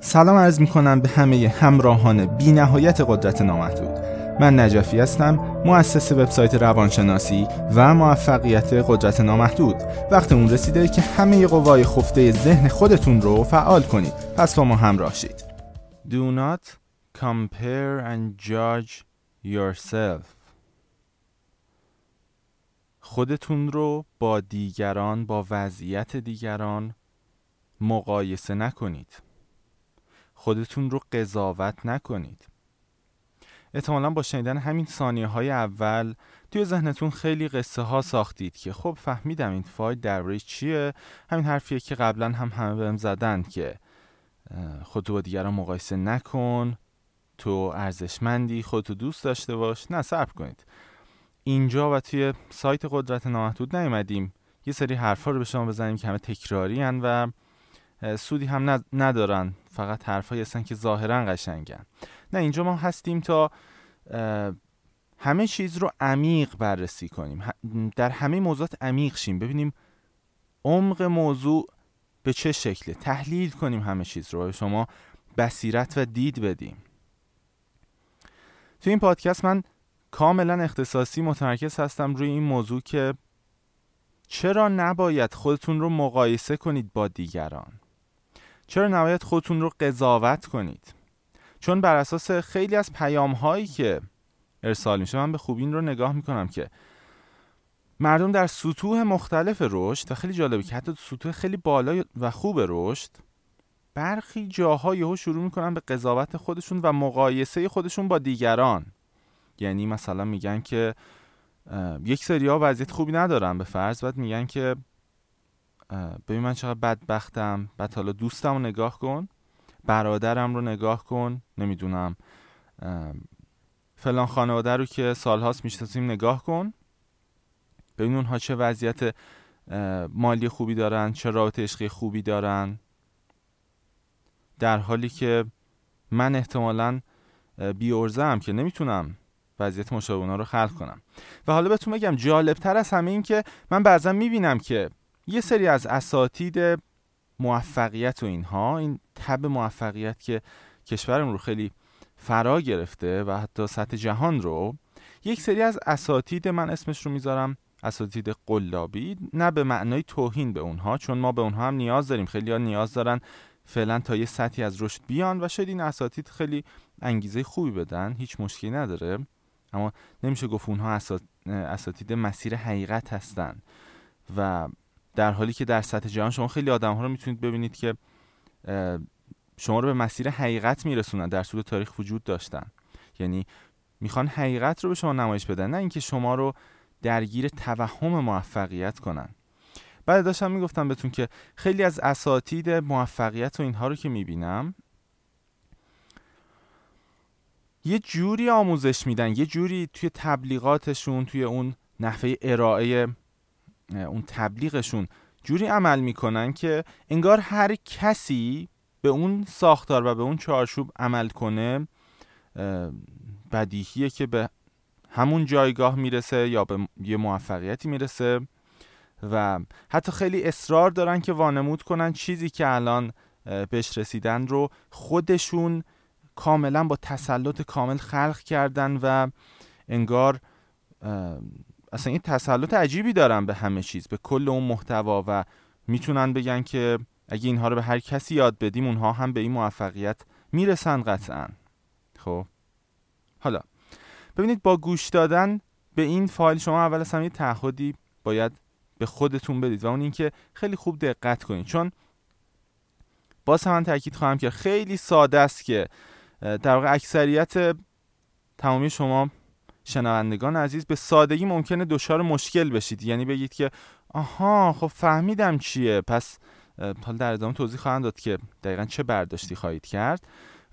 سلام عرض می کنم به همه همراهان بی نهایت قدرت نامحدود. من نجفی هستم مؤسس وبسایت روانشناسی و موفقیت قدرت نامحدود. وقت اون رسیده که همه قوای خفته ذهن خودتون رو فعال کنید. پس با ما همراه شید. Do not compare and judge yourself. خودتون رو با دیگران با وضعیت دیگران مقایسه نکنید. خودتون رو قضاوت نکنید. احتمالا با شنیدن همین ثانیه های اول توی ذهنتون خیلی قصه ها ساختید که خب فهمیدم این فایل درباره چیه. همین حرفیه که قبلا هم همه بهم زدن که خودتو با دیگران مقایسه نکن. تو ارزشمندی خودتو دوست داشته باش. نه صبر کنید. اینجا و توی سایت قدرت نامحدود نیومدیم. یه سری حرفا رو به شما بزنیم که همه تکراری هن و سودی هم ندارن. فقط حرفایی هستن که ظاهرا قشنگن. نه اینجا ما هستیم تا همه چیز رو عمیق بررسی کنیم. در همه موضوعات عمیق شیم. ببینیم عمق موضوع به چه شکله. تحلیل کنیم همه چیز رو. به شما بصیرت و دید بدیم. تو این پادکست من کاملا اختصاصی متمرکز هستم روی این موضوع که چرا نباید خودتون رو مقایسه کنید با دیگران. چرا نباید خودتون رو قضاوت کنید؟ چون بر اساس خیلی از پیام هایی که ارسال میشه من به خوبی این رو نگاه می‌کنم که مردم در سطوح مختلف رشد و خیلی جالبه که حتی سطوح خیلی بالا و خوب رشد برخی جاها یهو شروع می‌کنن به قضاوت خودشون و مقایسه خودشون با دیگران. یعنی مثلا میگن که یک سری ها وضعیت خوبی ندارن به فرض بعد میگن که ببین من چقدر بدبختم. بعد حالا دوستم رو نگاه کن. برادرم رو نگاه کن. نمی‌دونم. فلان خانواده رو که سالهاست می‌شناسیم نگاه کن. ببین اونها چه وضعیت مالی خوبی دارن چه رابطه عشقی خوبی دارن. در حالی که من احتمالا بیورزم که نمی‌تونم وضعیت مشابه رو خلق کنم. و حالا بهتون بگم جالبتر از همه این که من بعضا می‌بینم که یه سری از اساتید موفقیت و اینها این تب موفقیت که کشورمون رو خیلی فرا گرفته و حتی سطح جهان رو یک سری از اساتید من اسمش رو می‌ذارم اساتید قلابی نه به معنای توهین به اونها چون ما به اونها هم نیاز داریم. خیلی ها نیاز دارن فعلا تا یه سطحی از رشد بیان و شاید این اساتید خیلی انگیزه خوبی بدن هیچ مشکلی نداره. اما نمیشه گفت اونها اساتید مسیر حقیقت هستن و در حالی که در سطح جهان شما خیلی آدم ها رو می‌تونید ببینید که شما رو به مسیر حقیقت میرسونن در طول تاریخ وجود داشتن. یعنی می‌خوان حقیقت رو به شما نمایش بدن نه اینکه شما رو درگیر توهم موفقیت کنن. بعد داشتم می‌گفتم بهتون که خیلی از اساتید موفقیت و اینها رو که می‌بینم یه جوری آموزش میدن یه جوری توی تبلیغاتشون توی اون نحوه ارائه اون تبلیغشون جوری عمل می‌کنن که انگار هر کسی به اون ساختار و به اون چارچوب عمل کنه بدیهیه که به همون جایگاه می‌رسه یا به یه موفقیتی می‌رسه و حتی خیلی اصرار دارن که وانمود کنن چیزی که الان بهش رسیدن رو خودشون کاملا با تسلط کامل خلق کردن و انگار اصلا این تسلط عجیبی دارن به همه چیز به کل اون محتوا و می‌تونن بگن که اگه اینها رو به هر کسی یاد بدیم اونها هم به این موفقیت می‌رسن قطعا. خب؟ حالا ببینید با گوش دادن به این فایل شما اول از همه یه تعهدی باید به خودتون بدید و اون اینکه خیلی خوب دقت کنید. چون باز هم من تاکید خواهم که خیلی ساده است که در واقع اکثریت تمامی شما شنوندگان عزیز به سادگی ممکنه دچار مشکل بشید. یعنی بگید که آها خب فهمیدم چیه. پس حالا در ادامه توضیح خواهم داد که دقیقا چه برداشتی خواهید کرد.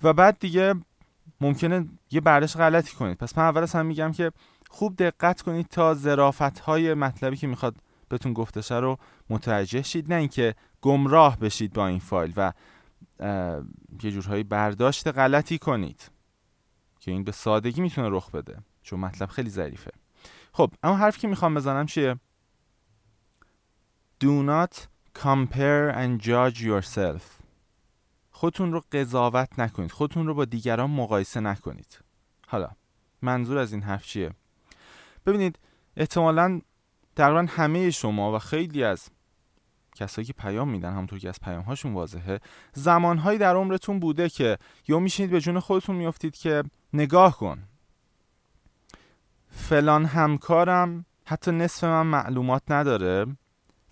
و بعد دیگه ممکنه یه برداشت غلطی کنید. پس من اول از هم میگم که خوب دقت کنید تا ظرافت های مطلبی که می‌خواد بهتون گفته رو متوجه شید. نه اینکه گمراه بشید با این فایل و یه جورهایی برداشت غلطی کنید که این به سادگی می‌تونه رخ بده. چون مطلب خیلی ظریفه خب اما حرفی که می‌خوام بزنم چیه؟ Do not compare and judge yourself. خودتون رو قضاوت نکنید. خودتون رو با دیگران مقایسه نکنید. حالا منظور از این حرف چیه؟ ببینید احتمالا تقریبا همه شما و خیلی از کسایی که پیام میدن همونطور که از پیام هاشون واضحه زمانهایی در عمرتون بوده که یا میشینید به جون خودتون میافتید که نگاه کن. فلان همکارم حتی نصف من معلومات نداره.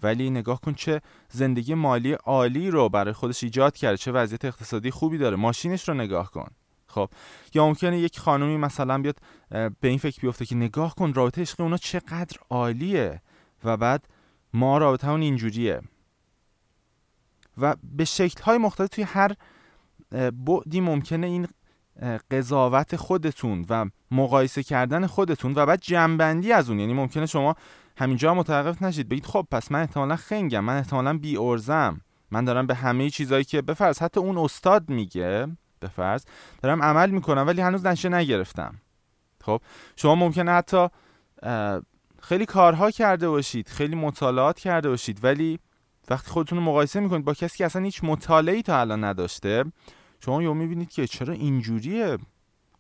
ولی نگاه کن چه زندگی مالی عالی رو برای خودش ایجاد کرده چه وضعیت اقتصادی خوبی داره. ماشینش رو نگاه کن. خب یا ممکنه یک خانومی مثلا بیاد به این فکر بیفته که نگاه کن رابطه عشقی اونا چقدر عالیه و بعد ما رابطه اون اینجوریه. و به شکل های مختلف توی هر بعدی ممکنه این قضاوت خودتون و مقایسه کردن خودتون و بعد جنبندی از اون. یعنی ممکنه شما همینجا متوقف نشید. بگید خب پس من احتمالا خنگم من احتمالا بی ارزم من دارم به همه چیزایی که بفرض حتی اون استاد میگه بفرض دارم عمل می‌کنم ولی هنوز نشه نگرفتم. خب شما ممکنه حتی خیلی کارها کرده باشید خیلی مطالعات کرده باشید ولی وقتی خودتون رو مقایسه می‌کنید با کسی که اصلا هیچ مطالعی تا الان نداشته شما یهو می‌بینید که چرا اینجوریه؟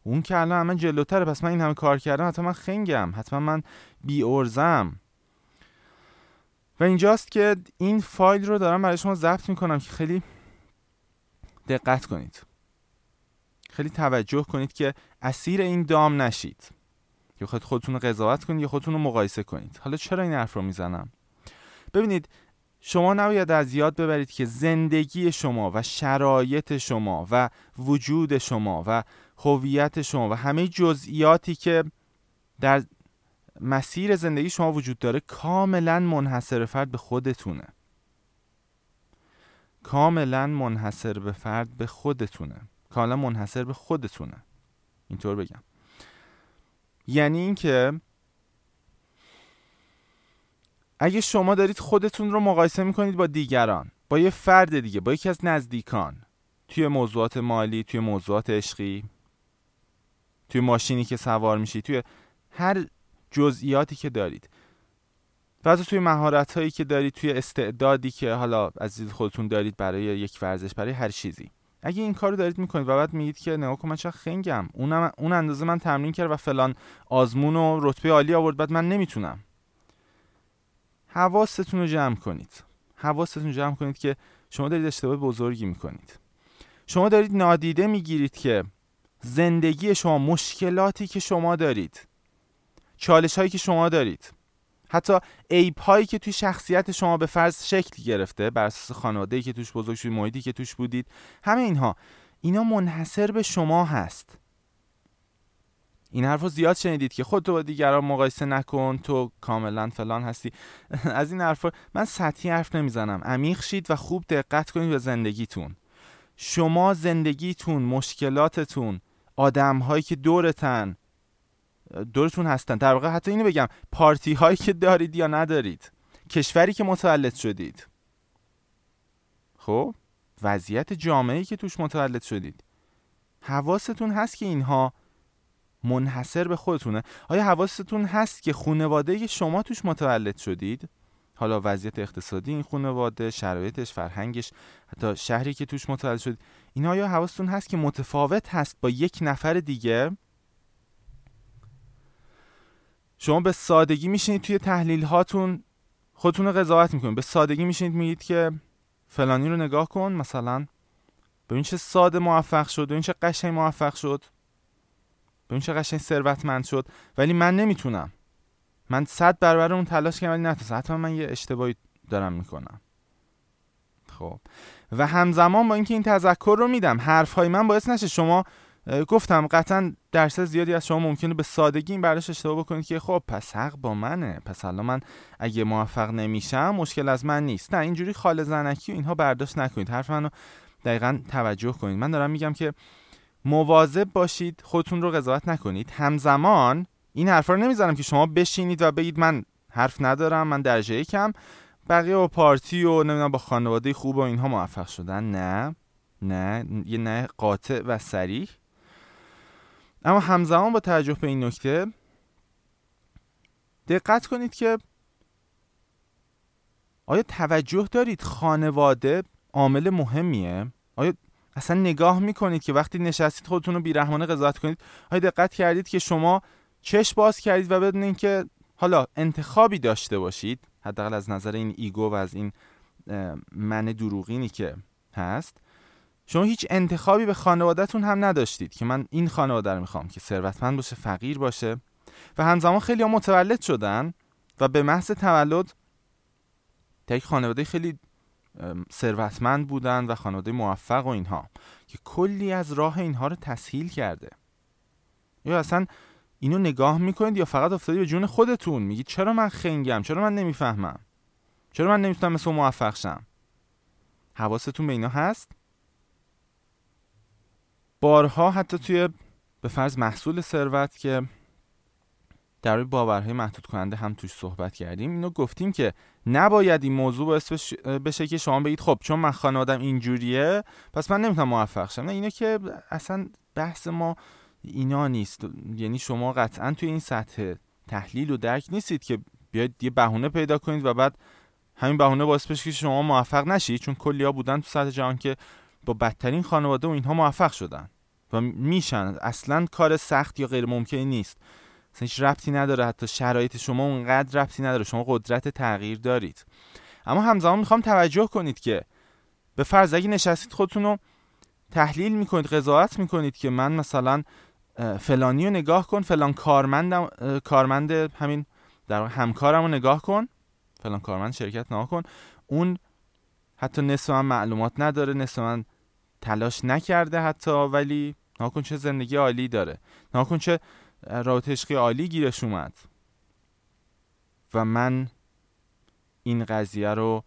اون که الان من جلوتره پس من این همه کار کردم حتما من خنگم. حتما من بی ارزم و اینجاست که این فایل رو دارم برای شما ضبط می‌کنم که خیلی دقت کنید. خیلی توجه کنید که اسیر این دام نشید. یا خود خودتون رو قضاوت کنید یا خودتون رو مقایسه کنید. حالا چرا این حرف رو می‌زنم؟ ببینید شما نباید از یاد ببرید که زندگی شما و شرایط شما و وجود شما و هویت شما و همه جزئیاتی که در مسیر زندگی شما وجود داره کاملا منحصر فرد به خودتونه. کاملا منحصر به فرد به خودتونه. کاملا منحصر به خودتونه. اینطور بگم. یعنی اینکه اگه شما دارید خودتون رو مقایسه می‌کنید با دیگران با یه فرد دیگه با یکی از نزدیکان توی موضوعات مالی توی موضوعات عشقی توی ماشینی که سوار میشید توی هر جزئیاتی که دارید. و توی مهارت هایی که دارید توی استعدادی که حالا از خودتون دارید برای یک ورزش برای هر چیزی. اگه این کارو دارید می‌کنید و بعد میگید که نگاه کن من چه خنگم؟ اونم اون اندازه من تمرین کرد و فلان آزمون و رتبه عالی آورد بعد من نمی‌تونم. حواستون رو جمع کنید. حواستون جمع کنید که شما دارید اشتباه بزرگی می‌کنید. شما دارید نادیده می‌گیرید که زندگی شما مشکلاتی که شما دارید چالش هایی که شما دارید حتی ایپ هایی که توی شخصیت شما به فرض شکل گرفته بر اساس خانواده که توش بزرگ شدید محیطی که توش بودید همه اینها اینا منحصر به شما هست. این حرف رو زیاد شنیدید که خودتو با دیگران مقایسه نکن تو کاملا فلان هستی. از این حرف من سطحی حرف نمی‌زنم. عمیق شید و خوب دقت کنید به زندگیتون. شما زندگیتون مشکلاتتون آدم هایی که دورتن دورتون هستن. در واقع حتی اینو بگم پارتی هایی که دارید یا ندارید کشوری که متولد شدید. خب؟ وضعیت جامعه که توش متولد شدید. حواستون هست که اینها منحصر به خودتونه. آیا حواستون هست که خانواده شما توش متولد شدید حالا وضعیت اقتصادی این خانواده شرایطش فرهنگش حتی شهری که توش متولد شدید اینا آیا حواستون هست که متفاوت هست با یک نفر دیگه. شما به سادگی میشینید توی تحلیل هاتون. خودتون رو قضاوت می‌کنید. به سادگی میشینید میگید که فلانی رو نگاه کن مثلا. ببین چه ساده موفق شد ببین چه قشنگ موفق شد. ببین چه قشنگ ثروتمند شد. ولی من نمی‌تونم. من صد برابر اون تلاش کردم ولی نتونستم. حتما من یه اشتباهی دارم می‌کنم. خب. و همزمان با اینکه این تذکر رو میدم حرف های من باعث نشه شما گفتم قطعا درصد زیادی از شما ممکنه به سادگی این برداشت اشتباه بکنید که خب پس حق با منه. پس الان من اگه موفق نمیشم مشکل از من نیست. نه اینجوری خال زنکی و اینها برداشت نکنید. حرف منو دقیقا توجه کنید. من دارم میگم که مواظب باشید خودتون رو قضاوت نکنید. همزمان این حرفا رو نمی‌زنم که شما بشینید و بگید من حرف ندارم من درجه یکم. بقیه با پارتی و نمی‌دونم با خانواده خوب و اینها موفق شدن. نه. نه. یه نه قاطع و سریح. اما همزمان با توجه به این نکته دقت کنید که آیا توجه دارید خانواده عامل مهمیه؟ آیا اصلا نگاه می‌کنید که وقتی نشستید خودتون رو بیرحمانه قضاوت کنید های دقت کردید که شما چش باز کردید و بدونید که حالا انتخابی داشته باشید؟ حداقل از نظر این ایگو و از این من دروغینی که هست شما هیچ انتخابی به خانوادهتون هم نداشتید که من این خانواده رو می‌خوام که ثروتمند باشه فقیر باشه. و همزمان خیلی ها متولد شدن و به محض تولد تا یک خانواده خیلی ثروتمند بودن و خانواده موفق و اینها که کلی از راه اینها رو تسهیل کرده. یا اصلا اینو نگاه می‌کنید یا فقط افتادی به جون خودتون؟ میگید چرا من خنگم؟ چرا من نمی‌فهمم؟ چرا من نمی‌تونم مثل موفق شم؟ حواستون به اینا هست؟ بارها حتی توی به فرض محصول ثروت که در روی باورهای محدود کننده هم توش صحبت کردیم اینو گفتیم که نباید این موضوع باعث بشه که شما بگید خب چون من خانوادم اینجوریه پس من نمی‌تونم موفق شم. نه اینو که اصلا بحث ما اینا نیست. یعنی شما قطعا توی این سطح تحلیل و درک نیستید که بیاید یه بهونه پیدا کنید و بعد همین بهونه باعث بشه که شما موفق نشید چون کلیا بودن تو سطح جهان که با بدترین خانواده و اینها موفق شدن و میشن. اصلا کار سخت یا غیر ممکنی نیست. اصلا هیچ ربطی نداره. حتی شرایط شما اونقدر ربطی نداره. شما قدرت تغییر دارید. اما همزمان می‌خوام توجه کنید که به فرض اگه نشستید خودتون رو تحلیل می‌کنید قضاوت می‌کنید که من مثلا فلانی رو نگاه کن فلان کارمندم کارمند همین در همکارم رو نگاه کن. فلان کارمند شرکت نگاه کن. اون حتی نصف من معلومات نداره نصف من تلاش نکرده حتی ولی ناکن چه زندگی عالی داره. ناکن چه رابطه عشقی عالی گیرش اومد. و من این قضیه رو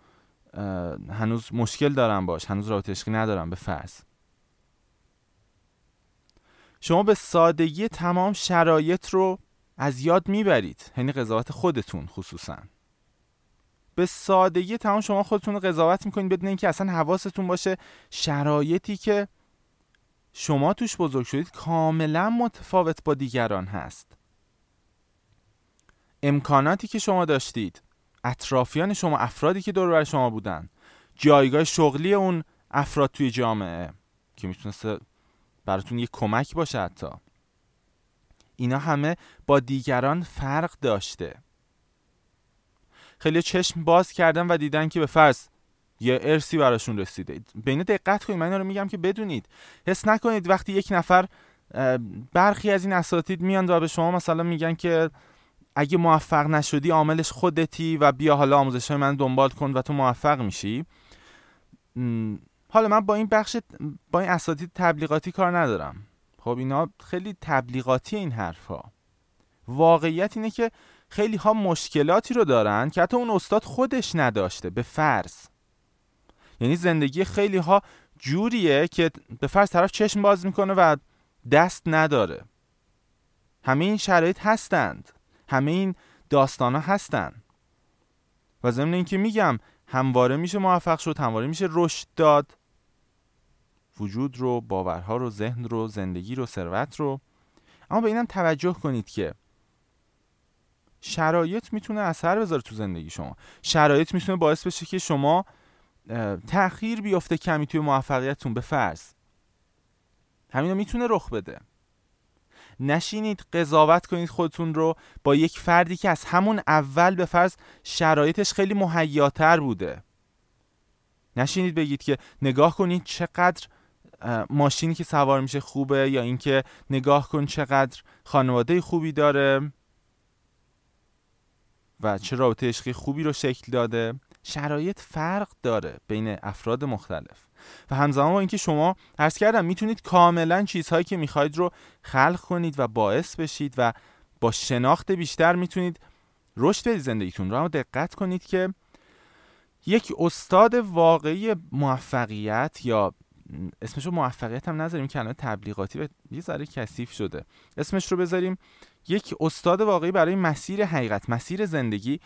هنوز مشکل دارم باش. هنوز رابطه ندارم به فرض. شما به سادگی تمام شرایط رو از یاد می‌برید. یعنی قضاوت خودتون خصوصا. به سادگی تمام شما خودتون رو قضاوت می‌کنید بدون اینکه اصلا حواستون باشه شرایطی که شما توش بزرگ شدید کاملا متفاوت با دیگران هست. امکاناتی که شما داشتید اطرافیان شما افرادی که دور بر شما بودن جایگاه شغلی اون افراد توی جامعه که می‌تونسته براتون یه کمک باشه حتی. اینا همه با دیگران فرق داشته. خیلی چشم باز کردن و دیدن که به فرض یه ارسی براشون رسیده. به اینو دقت کنید من رو میگم که بدونید. حس نکنید وقتی یک نفر برخی از این اساتید میان و به شما مثلا میگن که اگه موفق نشدی عاملش خودتی و بیا حالا آموزش من دنبال کن و تو موفق میشی. حالا من با این بخش با این اساتید تبلیغاتی کار ندارم. خب اینا خیلی تبلیغاتی این حرف ها واقعیت اینه که خیلی ها مشکلاتی رو دارن که حتی اون استاد خودش نداشته به فرض. یعنی زندگی خیلی ها جوریه که به فرض طرف چشم باز می‌کنه و دست نداره. همه این شرایط هستند. همه این داستان ها هستند و ضمن اینکه میگم همواره میشه موفق شد همواره میشه رشد داد. وجود رو باورها رو ذهن رو زندگی رو ثروت رو. اما به اینم توجه کنید که شرایط می‌تونه اثر بذاره تو زندگی شما. شرایط می‌تونه باعث بشه که شما تأخیر بیفته کمی توی موفقیتتون به فرض. همینو می‌تونه رخ بده. نشینید قضاوت کنید خودتون رو با یک فردی که از همون اول به فرض شرایطش خیلی مهیاتر بوده. نشینید بگید که نگاه کنید چقدر ماشینی که سوار میشه خوبه یا اینکه نگاه کن چقدر خانواده خوبی داره و چه رابطه عشقی خوبی رو شکل داده. شرایط فرق داره بین افراد مختلف. و همزمان با اینکه شما عرض کردم می‌تونید کاملا چیزهایی که می‌خواید رو خلق کنید و باعث بشید و با شناخت بیشتر می‌تونید رشد بدید زندگیتون رو اما دقت کنید که یک استاد واقعی موفقیت یا اسمش رو موفقیت هم نذاریم کلمه تبلیغاتی و یه ذره کثیف شده. اسمش رو بذاریم یک استاد واقعی برای مسیر حقیقت مسیر زندگی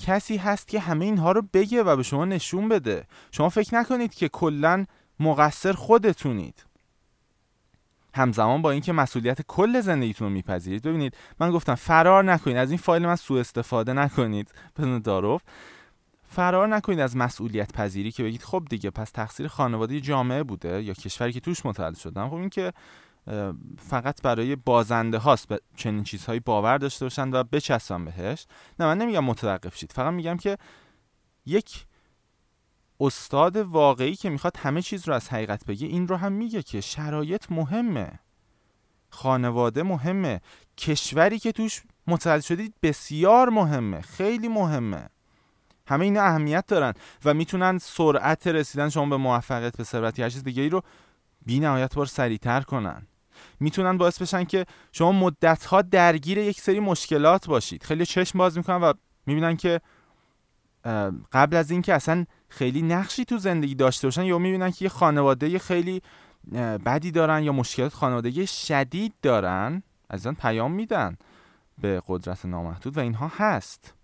کسی هست که همه اینها رو بگه و به شما نشون بده. شما فکر نکنید که کلا مقصر خودتونید. همزمان با اینکه مسئولیت کل زندگیتون رو میپذیرید. ببینید من گفتم فرار نکنید. از این فایل من سوء استفاده نکنید. بدون داروف فرار نکنید از مسئولیت پذیری که بگید خب دیگه پس تقصیر خانواده جامعه بوده یا کشوری که توش متولد شدم. خب این که فقط برای بازنده هاست به چنین چیزهایی باور داشته باشن و بچسبن بهش. نه من نمیگم متوقف شید. فقط میگم که یک استاد واقعی که می‌خواد همه چیز رو از حقیقت بگه این رو هم میگه که شرایط مهمه. خانواده مهمه. کشوری که توش متولد شدید بسیار مهمه. خیلی مهمه. همه اینا اهمیت دارن و می‌تونن سرعت رسیدن شما به موفقیت به ثروت هر چیز دیگه ای رو بی نهایت بار سریعتر کنن. می‌تونن باعث بشن که شما مدت ها درگیر یک سری مشکلات باشید. خیلی چشم باز می‌کنن و می‌بینن که قبل از اینکه اصلا خیلی نقشی تو زندگی داشته باشن یا می‌بینن که یه خانواده خیلی بدی دارن یا مشکلات خانوادگی شدید دارن آن پیام میدن به قدرت نامحدود و اینها هست.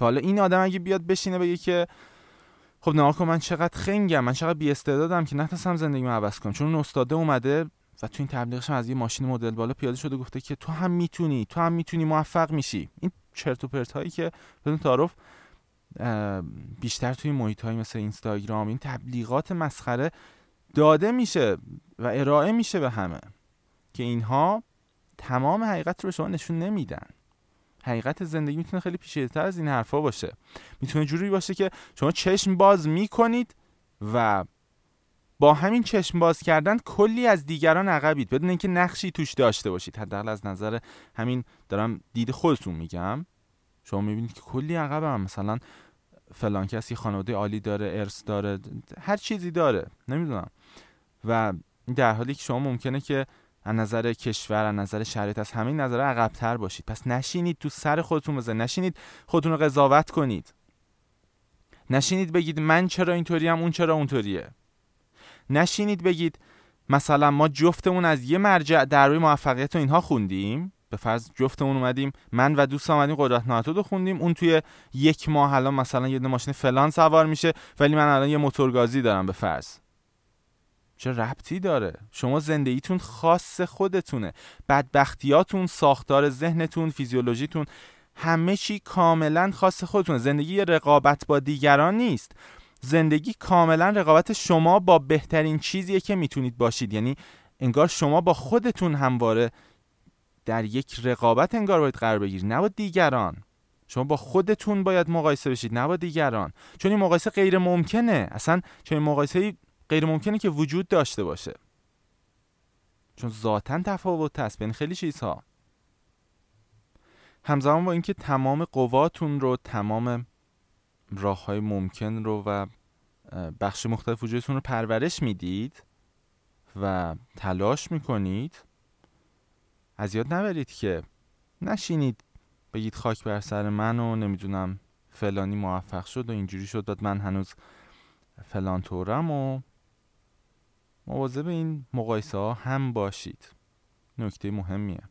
و حالا این آدم اگه بیاد بشینه بگه که خب نه کن من چقدر خنگم من چقدر بی استعدادم که نتونستم زندگی عوض کنم. چون استاده اومده و تو این تبلیغش از یه ماشین مدل بالا پیاده شده گفته که تو هم می‌تونی تو هم می‌تونی موفق میشی. این چرت و پرت هایی که بدون تعارف بیشتر توی محیط های مثل اینستاگرام این تبلیغات مسخره داده میشه و ارائه میشه به همه که اینها تمام حقیقت رو به شما نشون نمیدن. حقیقت زندگی می‌تونه خیلی پیچیده‌تر از این حرفا باشه. می‌تونه جوری باشه که شما چشم باز می‌کنید و با همین چشم باز کردن کلی از دیگران عقبید. بدون اینکه نقشی توش داشته باشید. حداقل از نظر همین دارم دید خودتون میگم. شما می‌بینید که کلی عقب هم مثلا فلان کسی خانواده عالی داره ارث داره هر چیزی داره. نمی‌دونم. و در حالی که شما ممکنه که از نظر کشور از نظر شرایط از همین نظر عقبتر باشید. پس نشینید تو سر خودتون بزنید نشینید خودتون رو قضاوت کنید. نشینید بگید من چرا اینطوری هم اون چرا اونطوریه. نشینید بگید مثلا ما جفتمون از یه مرجع در روی موفقیت و اینها خوندیم. به فرض جفتمون اومدیم. من و دوست اومدیم قدرت ناتود رو خوندیم. اون توی یک ماه الان مثلا یه ماشین فلان سوار میشه ولی من الان یه موتورگازی دارم به فرض. چه ربطی داره؟ شما زندگیتون خاص خودتونه. بدبختیاتون ساختار ذهنتون فیزیولوژیتون همه چی کاملا خاص خودتونه. زندگی رقابت با دیگران نیست. زندگی کاملا رقابت شما با بهترین چیزیه که می‌تونید باشید. یعنی انگار شما با خودتون همواره در یک رقابت انگار باید قرار بگیرید. نه با دیگران. شما با خودتون باید مقایسه بشید نه با دیگران. چون این مقایسه غیر ممکنه اصلا چون این مقایسه غیر ممکنه که وجود داشته باشه. چون ذاتا تفاوت هست بین خیلی چیزها. همزمان با اینکه تمام قواتون رو تمام راه های ممکن رو و بخش مختلف وجودتون رو پرورش می‌دید و تلاش می‌کنید از یاد نبرید که نشینید بگید خاک بر سر من و نمی‌دونم فلانی موفق شد و اینجوری شد بعد من هنوز فلان طورم و مواظب این مقایسه ها هم باشید. نکته مهمیه.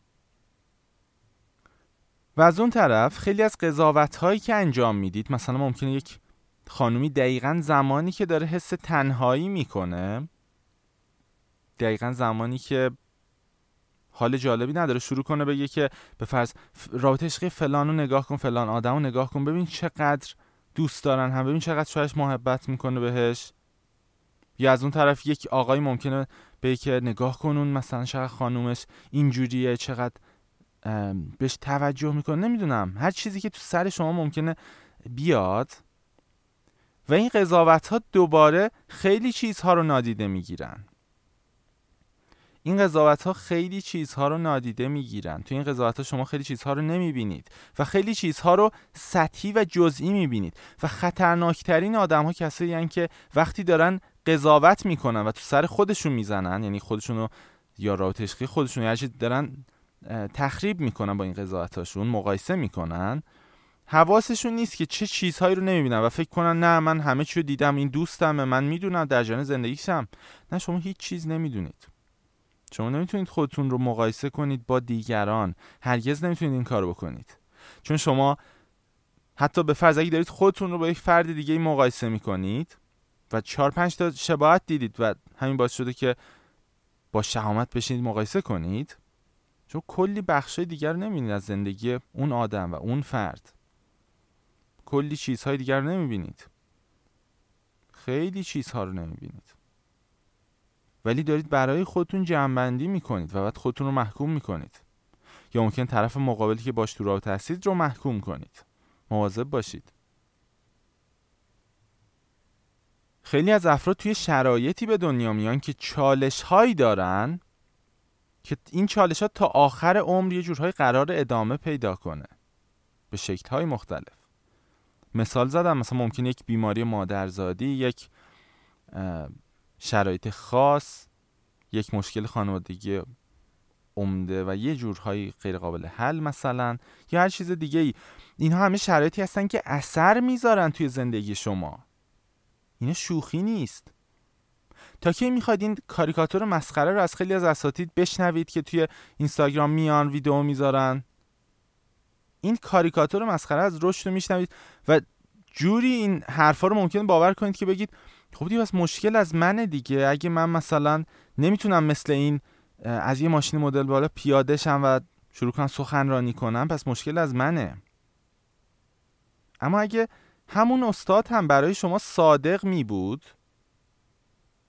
و از اون طرف خیلی از قضاوت هایی که انجام می‌دید مثلا ممکنه یک خانومی دقیقا زمانی که داره حس تنهایی می‌کنه دقیقا زمانی که حال جالبی نداره شروع کنه بگه که به فرض رابطه عشقی فلان رو نگاه کن فلان آدم نگاه کن ببین چقدر دوست دارن هم ببین چقدر شایش محبت می‌کنه بهش. یا از اون طرف یک آقای ممکنه به که نگاه کنون مثلا چقدر خانومش اینجوریه چقدر بهش توجه می‌کنه. نمی‌دونم. هر چیزی که تو سر شما ممکنه بیاد. و این قضاوت ها دوباره خیلی چیزها رو نادیده می‌گیرن. این قضاوت ها خیلی چیزها رو نادیده می‌گیرن. تو این قضاوت ها شما خیلی چیزها رو نمی‌بینید. و خیلی چیزها رو سطحی و جزئی می‌بینید. و خطرناکترین آدم ها کسایی که وقتی دارن قضاوت می‌کنن و تو سر خودشون می‌زنن یعنی خودشون رو یا رابطه عشقی خودشون یا دارن تخریب می‌کنن با این قضاوتاشون مقایسه می‌کنن. حواسشون نیست که چه چیزهایی رو نمی‌بینن و فکر کنن نه من همه چی رو دیدم این دوستمه من می‌دونم در جریان زندگیشم. نه شما هیچ چیز نمی‌دونید. شما نمی‌تونید خودتون رو مقایسه کنید با دیگران. هرگز نمی‌تونید این کار بکنید. چون شما حتی به فرض اگه دارید خودتون رو با یک فرد دیگه مقایسه می‌کنید و چهار پنج تا شباهت دیدید و همین باعث شده که با شهامت بشینید مقایسه کنید. چون کلی بخشای دیگر رو نمی‌دید از زندگی اون آدم و اون فرد. کلی چیزهای دیگر رو نمی‌بینید. خیلی چیزها رو نمی‌بینید. ولی دارید برای خودتون جمعبندی می‌کنید و بعد خودتون رو محکوم می‌کنید. یا ممکن طرف مقابلی که باش تو رابطه هستید رو محکوم کنید. مواظب باشید. خیلی از افراد توی شرایطی به دنیا میان که چالش هایی دارن که این چالش ها تا آخر عمر یه جورهای قرار ادامه پیدا کنه. به شکل های مختلف. مثال زدم مثلا ممکن یک بیماری مادرزادی یک شرایط خاص یک مشکل خانوادگی عمده و یه جورهای غیر قابل حل مثلا یا هر چیز دیگه ای اینها همه شرایطی هستن که اثر می‌ذارن توی زندگی شما. اینا شوخی نیست. تا کی می‌خواید این کاریکاتور مسخره رو از خیلی از اساتید بشنوید که توی اینستاگرام میان ویدیو می‌ذارن؟ این کاریکاتور مسخره از رشد رو میشنوید و جوری این حرفا رو ممکن باور کنید که بگید خب دیگه بس مشکل از منه دیگه. اگه من مثلا نمی‌تونم مثل این از یه ماشین مدل بالا پیاده شم و شروع کنم سخنرانی کنم پس مشکل از منه. اما اگه همون استاد هم برای شما صادق می بود؟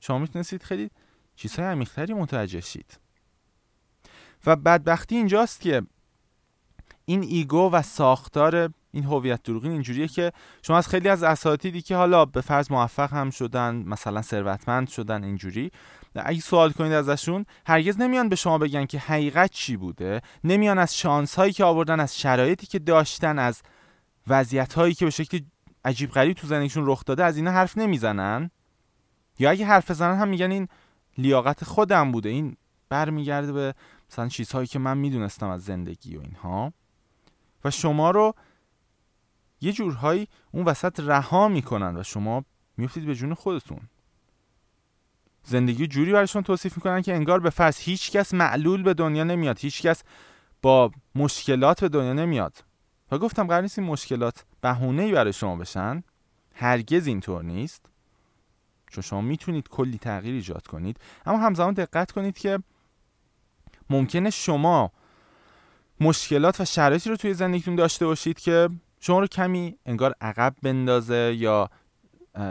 شما می‌تونستید خیلی چیزهای عمیقتری متوجه شید. و بدبختی اینجاست که این ایگو و ساختار این هویت دروغین اینجوریه که شما از خیلی از اساتیدی که حالا به فرض موفق هم شدن مثلا ثروتمند شدن اینجوری. اگه سوال کنید ازشون هرگز نمیان به شما بگن که حقیقت چی بوده نمیان از شانس هایی که آوردن از شرایطی که داشتن از وضعیت هایی که به شکل عجیب غریب تو زندگیشون رخ داده از اینا حرف نمی‌زنن؟ یا اگه حرف بزنن هم میگن این لیاقت خودم بوده. این برمیگرده به مثلا چیزهایی که من می‌دونستم از زندگی و اینها. و شما رو یه جورهایی اون وسط رها می‌کنن و شما میفتید به جون خودتون. زندگی جوری برایشون توصیف می‌کنن که انگار به فرض هیچ کس معلول به دنیا نمیاد هیچ کس با مشکلات به دنیا نمیاد. و گفتم قرار نیست این مشکلات بهونه ای برای شما بشن هرگز اینطور نیست. چون شما می‌تونید کلی تغییر ایجاد کنید. اما همزمان دقت کنید که ممکنه شما مشکلات و شرایطی رو توی زندگیتون داشته باشید که شما رو کمی انگار عقب بندازه یا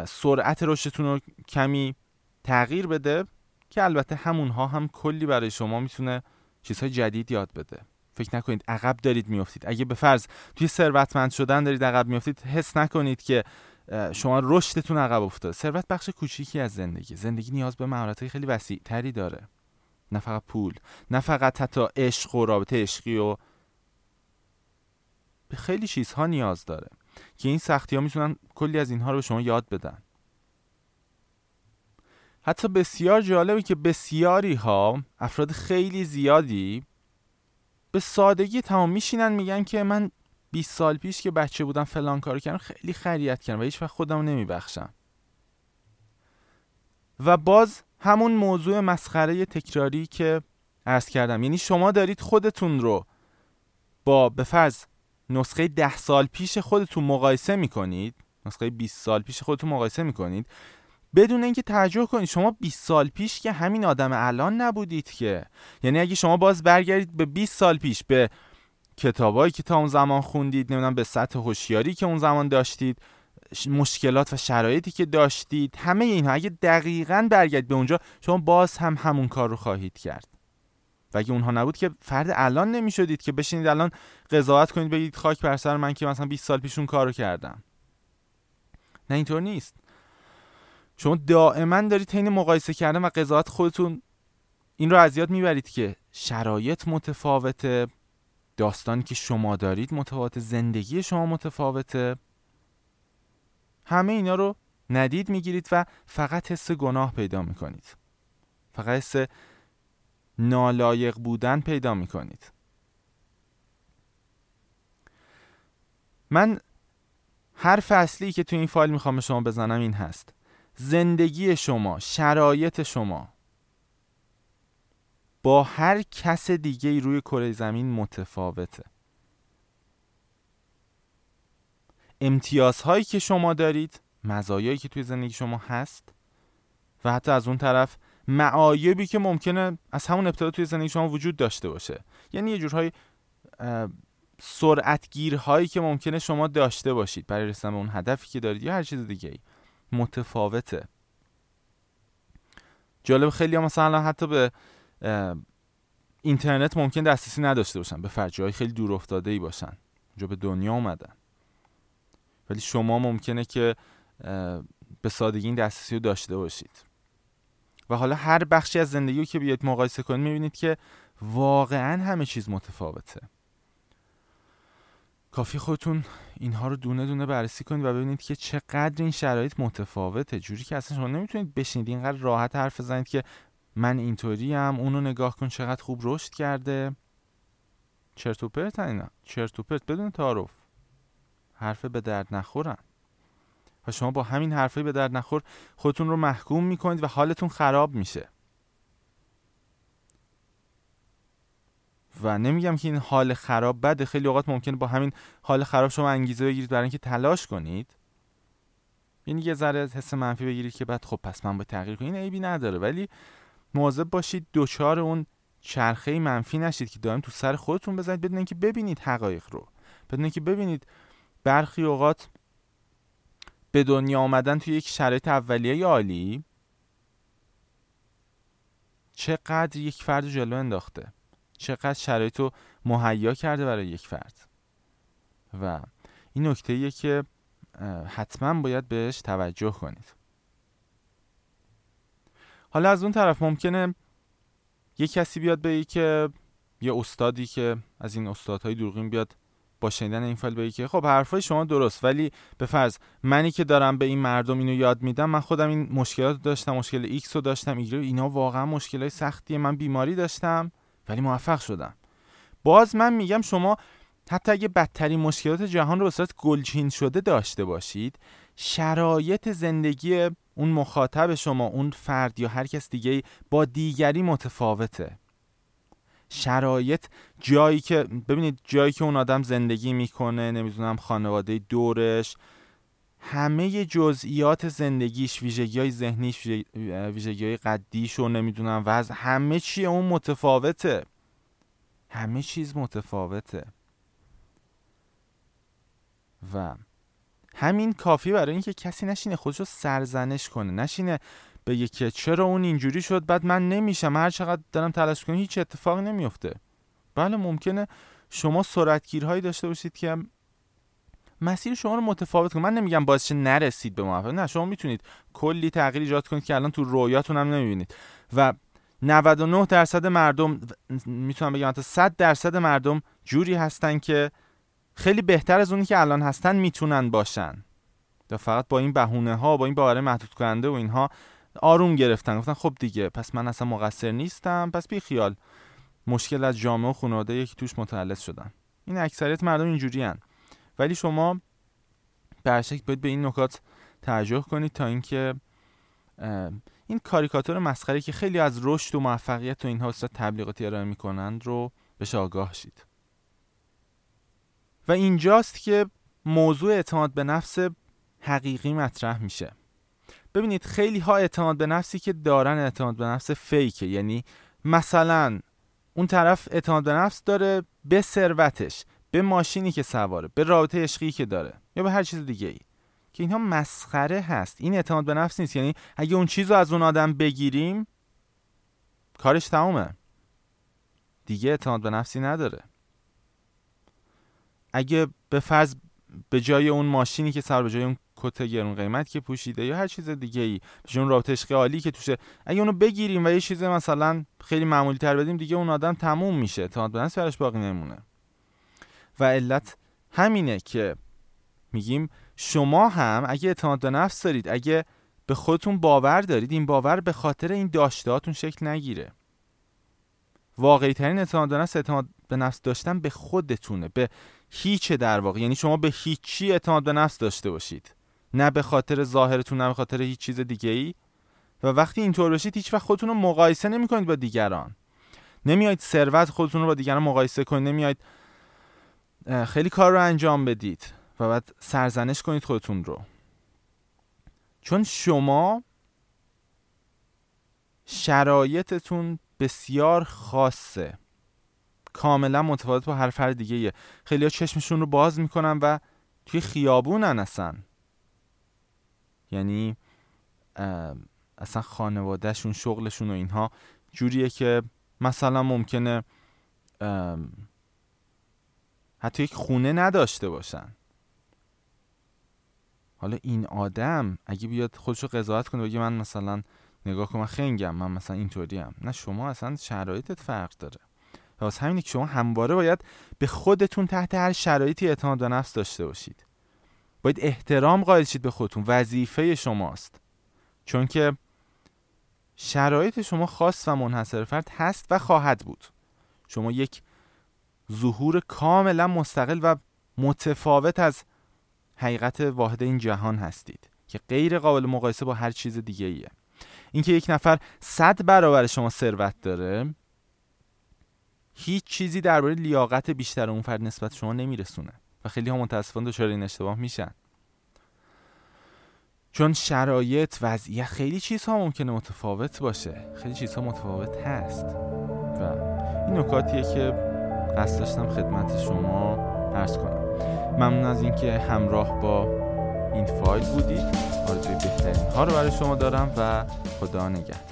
سرعت رشدتون رو کمی تغییر بده که البته همونها هم کلی برای شما می‌تونه چیزهای جدید یاد بده. فکر نکنید عقب دارید میافتید. اگه به فرض توی ثروتمند شدن دارید عقب میافتید حس نکنید که شما رشدتون عقب افتاده. ثروت بخش کوچیکی از زندگی. زندگی نیاز به مهارت‌های خیلی وسیع تری داره. نه فقط پول نه فقط حتی عشق و رابطه عشقی و به خیلی چیزها نیاز داره که این سختی ها می‌تونن کلی از اینها رو به شما یاد بدن. حتی بسیار جالبه که بسیاری ها افراد خیلی زیادی به سادگی تمام میشینن میگن که من 20 سال پیش که بچه بودم فلان کارو کردم خیلی خریت کردم و هیچ وقت خودم نمیبخشم. و باز همون موضوع مسخره تکراری که عرض کردم. یعنی شما دارید خودتون رو با به فرض نسخه ده سال پیش خودتون مقایسه می‌کنید نسخه 20 سال پیش خودتون مقایسه می‌کنید. بدون اینکه توجه کنید شما 20 سال پیش که همین آدم الان نبودید که. یعنی اگه شما باز برگردید به 20 سال پیش به کتابایی که تا اون زمان خوندید نمی‌دونم به سطح هوشیاری که اون زمان داشتید مشکلات و شرایطی که داشتید همه اینها اگه دقیقا برگردید به اونجا شما باز هم همون کار رو خواهید کرد. و اگه اونها نبود که فرد الان نمی‌شدید که بشینید الان قضاوت کنید بگید خاک بر سر من که مثلا 20 سال پیش اون کارو کردم. نه اینطور نیست. شما دائما دارید حین مقایسه کردن و قضاوت خودتون این رو از یاد می‌برید که شرایط متفاوته داستانی که شما دارید متفاوت زندگی شما متفاوته همه اینا رو ندید می‌گیرید و فقط حس گناه پیدا می‌کنید. فقط حس نالایق بودن پیدا می‌کنید. من حرف اصلی که تو این فایل می‌خوام شما بزنم این هست. زندگی شما شرایط شما. با هر کس دیگه روی کره زمین متفاوته. امتیازهایی که شما دارید مزایایی که توی زندگی شما هست و حتی از اون طرف معایبی که ممکنه از همون ابتدا توی زندگی شما وجود داشته باشه. یعنی یه جورهای سرعتگیرهایی که ممکنه شما داشته باشید برای رسیدن به اون هدفی که دارید یا هر چیز دیگه ای متفاوته. جالب خیلی هم مثلا حتی به اینترنت ممکن دسترسی نداشته باشن به فرجه خیلی دور افتاده ای باشن جو به دنیا اومدن. ولی شما ممکنه که به سادگی این دسترسی رو داشته باشید. و حالا هر بخشی از زندگی رو که بیاید مقایسه کنید می‌بینید که واقعا همه چیز متفاوته. کافی خودتون اینها رو دونه دونه بررسی کنید و ببینید که چقدر این شرایط متفاوته. جوری که اصلا شما نمی‌تونید بشینید اینقدر راحت حرف بزنید که من اینطوری هم اونو نگاه کن چقدر خوب رشد کرده. چرت و پرت اینا. چرت و پرت بدون تعارف. حرف به درد نخورن. و شما با همین حرفی به درد نخور خودتون رو محکوم می‌کنید و حالتون خراب میشه. و نمیگم که این حال خراب بده خیلی اوقات ممکنه با همین حال خراب شما انگیزه بگیرید برای اینکه تلاش کنید. یعنی یه ذره حس منفی بگیرید که بعد خب پس من با تغییر کنم. این عیبی نداره ولی مواظب باشید دوچار اون چرخه منفی نشید که دائم تو سر خودتون بزنید بدون اینکه ببینید حقایق رو. بدون اینکه ببینید برخی اوقات به دنیا آمدن توی یک شرایط اولیه عالی چقدر یک فرد جلو انداخته. چقدر شرایط رو مهیا کرده برای یک فرد. و این نکته ایه که حتما باید بهش توجه کنید. حالا از اون طرف ممکنه یه کسی بیاد بگه که یه استادی که از این استادهای دروغین بیاد با شنیدن این فایل بگه که خب حرفای شما درست ولی به فرض منی که دارم به این مردم اینو یاد میدم من خودم این مشکلات داشتم مشکل X رو داشتم اینا واقعا مشکلای سختیه من بیماری داشتم. ولی موفق شدم. باز من میگم شما حتی اگه بدترین مشکلات جهان رو به صورت گلچین شده داشته باشید شرایط زندگی اون مخاطب شما اون فرد یا هر کس دیگه با دیگری متفاوته. شرایط جایی که ببینید جایی که اون آدم زندگی می‌کنه نمی‌دونم خانواده دورش همه جزئیات زندگیش ویژگی های ذهنیش ویژگی های قدیش و نمی‌دونم وضع همه چی اون متفاوته. همه چیز متفاوته. و همین کافی برای اینکه کسی نشینه خودشو سرزنش کنه. نشینه بگه که چرا اون اینجوری شد؟ بعد من نمیشم. هر چقدر دارم تلاش کنم هیچ اتفاقی نمیفته بله ممکنه شما سرعتگیرهایی داشته باشید که مسیر شما رو متفاوت کنه. من نمیگم باعث نرسید به موفقیت نه شما می‌تونید کلی تغییر ایجاد کنید که الان تو رویاتون هم نمی‌بینید. و 99 درصد مردم می‌تونم بگم حتی 100 درصد مردم جوری هستن که خیلی بهتر از اونی که الان هستن می‌تونن باشن. و فقط با این بهونه ها با این باور محدود کننده و اینها آروم گرفتن. گفتن خب دیگه پس من اصلا مقصر نیستم. پس بی خیال. مشکل از جامعه و خانواده یکی توش متعلق شدن. این اکثریت مردم اینجوری هن. ولی شما برشک باید به این نکات توجه کنید تا اینکه این کاریکاتور مسخره که خیلی از رشد و موفقیت و اینها صورت تبلیغاتی ارائه می‌کنند رو به آگاه شید. و اینجاست که موضوع اعتماد به نفس حقیقی مطرح میشه. ببینید خیلی ها اعتماد به نفسی که دارن اعتماد به نفس فیکه. یعنی مثلا اون طرف اعتماد به نفس داره به ثروتش. به ماشینی که سواره به رابطه عشقی که داره یا به هر چیز دیگه ای. که اینها مسخره هست. این اعتماد به نفس نیست. یعنی اگه اون چیز رو از اون آدم بگیریم کارش تمومه. دیگه اعتماد به نفسی نداره. اگه به فرض به جای اون ماشینی که سر به جای اون کت گرون قیمت که پوشیده یا هر چیز دیگه ای به اون رابطه عالی که توشه اگه اونو بگیریم و یه چیز مثلا خیلی معمولی تر بدیم دیگه اون آدم تموم میشه. اعتماد به نفس براش باقی نمونه. و علت همینه که میگیم شما هم اگه اعتماد به نفس دارید اگه به خودتون باور دارید این باور به خاطر این داشتهاتون شکل نگیره. واقعی ترین اعتماد به نفس اعتماد به نفس داشتن به خودتونه به هیچ در واقع. یعنی شما به هیچی اعتماد به نفس داشته باشید. نه به خاطر ظاهرتون نه به خاطر هیچ چیز دیگه ای و وقتی اینطور بشید هیچ وقت خودتون رو مقایسه نمی کنید با دیگران. نمیاید ثروت خودتون رو با دیگران مقایسه کنید. نمیاید خیلی کار رو انجام بدید و بعد سرزنش کنید خودتون رو. چون شما شرایطتون بسیار خاصه. کاملا متفاوت با هر فرد دیگه ایه. خیلی ها چشمشون رو باز می‌کنن و توی خیابونن اصلا. یعنی اصلا خانوادهشون شغلشون و اینها جوریه که مثلا ممکنه حتی یک خونه نداشته باشن. حالا این آدم اگه بیاد خودش رو قضاوت کنه بگه من مثلا نگاه کن من خنگم من مثلا اینطوری هم نه شما اصلا شرایطت فرق داره. واسه همینه که شما همواره باید به خودتون تحت هر شرایطی اعتماد به نفس داشته باشید. باید احترام قائل شید به خودتون. وظیفه شماست. چون که شرایط شما خاص و منحصر فرد هست و خواهد بود. شما یک ظهور کاملا مستقل و متفاوت از حقیقت واحد این جهان هستید که غیر قابل مقایسه با هر چیز دیگه ایه. اینکه یک نفر صد برابر شما ثروت داره هیچ چیزی درباره لیاقت بیشتر اون فرد نسبت شما نمیرسونه و خیلی ها متاسفانه دچار این اشتباه میشن. چون شرایط وضعیت خیلی چیزها ممکنه متفاوت باشه. خیلی چیزها متفاوت هست. و این نکاتیه که قصد داشتم خدمت شما عرض کنم. ممنون از اینکه همراه با این فایل بودید. آرزوی بهترین ها رو برای شما دارم و خدا نگهدار.